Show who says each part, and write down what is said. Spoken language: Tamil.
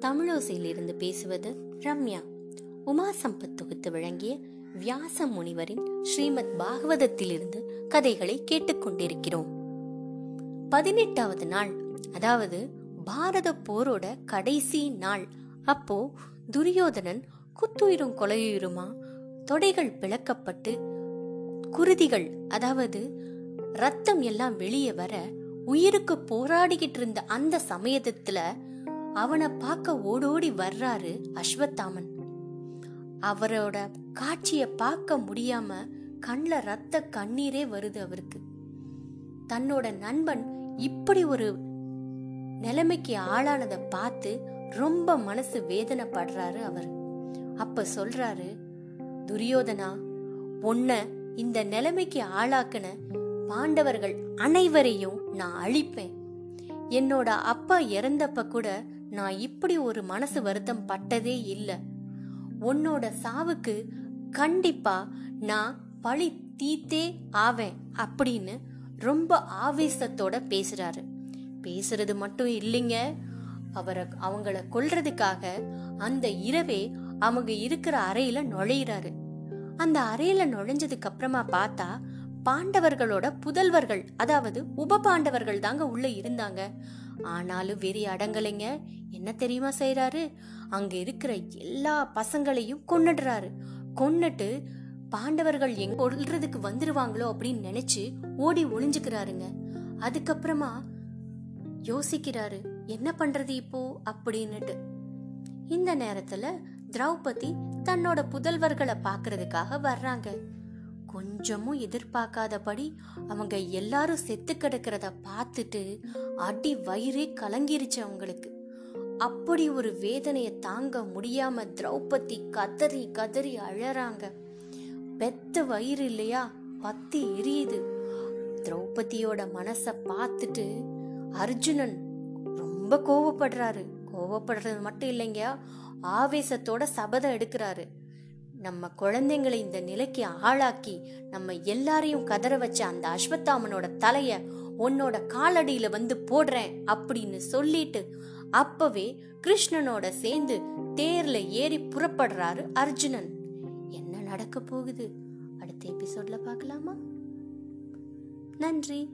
Speaker 1: தமிழோசையிலிருந்து பேசுவது ரம்யா. உமா சம்பத் தொகுத்து வழங்கிய வியாச முனிவரின் ஸ்ரீமத் பாகவதத்திலிருந்து கதைகளை கேட்டுக்கொண்டிருக்கிறோம். பதினெட்டாவது நாள் அதாவது பாரத போரோட கடைசி நாள். அப்போ துரியோதனன் குத்துயிரும் கொலையுயிருமா? தொடைகள் பிளக்கப்பட்டு குருதிகள் அதாவது ரத்தம் எல்லாம் வெளியே வர உயிருக்கு போராடிக்கிட்டு இருந்த அந்த சமயத்துல அவனை பார்க்க ஓடோடி வர்றாரு அஸ்வத்தாமன். அவரோட காட்சிய பார்க்க முடியாம கண்ல ரத்த கண்ணீரே வருது அவருக்கு. தன்னோட நண்பன் இப்படி ஒரு நிலைமைக்கு ஆளானதை பார்த்து ரொம்ப மனசு வேதனைப்படுறாரு அவர். அப்ப சொல்றாரு துரியோதனா உன்னை இந்த நிலைமைக்கு ஆளாக்குன பாண்டவர்கள் அனைவரையும் நான் அழிப்பேன். என்னோட அப்பா இறந்தப்ப கூட நான் இப்படி ஒரு மனசு வருத்தம் பட்டதே இல்லை. உன்னோட சாவுக்கு கண்டிப்பா நான் பழி தீத்தே ஆவேன் அப்படின்னு ரொம்ப ஆவேசத்தோட பேசுறாரு. பேசுறது மட்டும் இல்லைங்க. அவரை அவங்கள கொல்றதுக்காக அந்த இரவே அவங்க இருக்கிற அறையில நுழையிறாரு. அந்த அறையில நுழைஞ்சதுக்கு அப்புறமா பார்த்தா பாண்டவர்களோட புதல்வர்கள் அதாவது உப பாண்டவர்கள் தாங்க உள்ள இருந்தாங்க. ஆனாலும் வெறி அடங்கலைங்க. என்ன தெரியுமா செய்யறாரு அங்க இருக்கிற எல்லா பசங்களையும் கொன்னுடுறாரு. கொன்னுட்டு பாண்டவர்கள் எங்க கொள்றதுக்கு வந்துருவாங்களோ அப்படின்னு நினைச்சு ஓடி ஒளிஞ்சுக்கிறாருங்க. அதுக்கப்புறமா யோசிக்கிறாரு என்ன பண்றது இப்போ? அப்படின்னுட்டு. இந்த நேரத்துல திரௌபதி தன்னோட புதல்வர்களை பாக்குறதுக்காக வர்றாங்க. கொஞ்சமும் எதிர்பார்க்காதபடி அவங்க எல்லாரும் செத்து கிடக்கிறத பார்த்துட்டு அடி வயிறே கலங்கிருச்சு அவங்களுக்கு. அப்படி ஒரு வேதனையை தாங்க முடியாம திரௌபதி கதறி கதறி அழறாங்க. பெத்த வயிறு இல்லையா? பத்தி எரியுது. திரௌபதியோட மனச பார்த்துட்டு அர்ஜுனன் ரொம்ப கோவப்படுறாரு. கோவப்படுறது மட்டும் இல்லைங்க ஆவேசத்தோட சபதம் எடுக்கிறாரு. நம்ம குழந்தைங்களை இந்த நிலைக்கு ஆளாக்கி நம்ம எல்லாரையும் கதற வச்ச அந்த அஸ்வத்தாமனோட தலைய உன்னோட காலடியில வந்து போடுறேன் அப்படின்னு சொல்லிட்டு அப்பவே கிருஷ்ணனோட சேர்ந்து தேர்ல ஏறி புறப்படுறாரு அர்ஜுனன். என்ன நடக்க போகுது? அடுத்த எபிசோட்ல பார்க்கலாமா? நன்றி.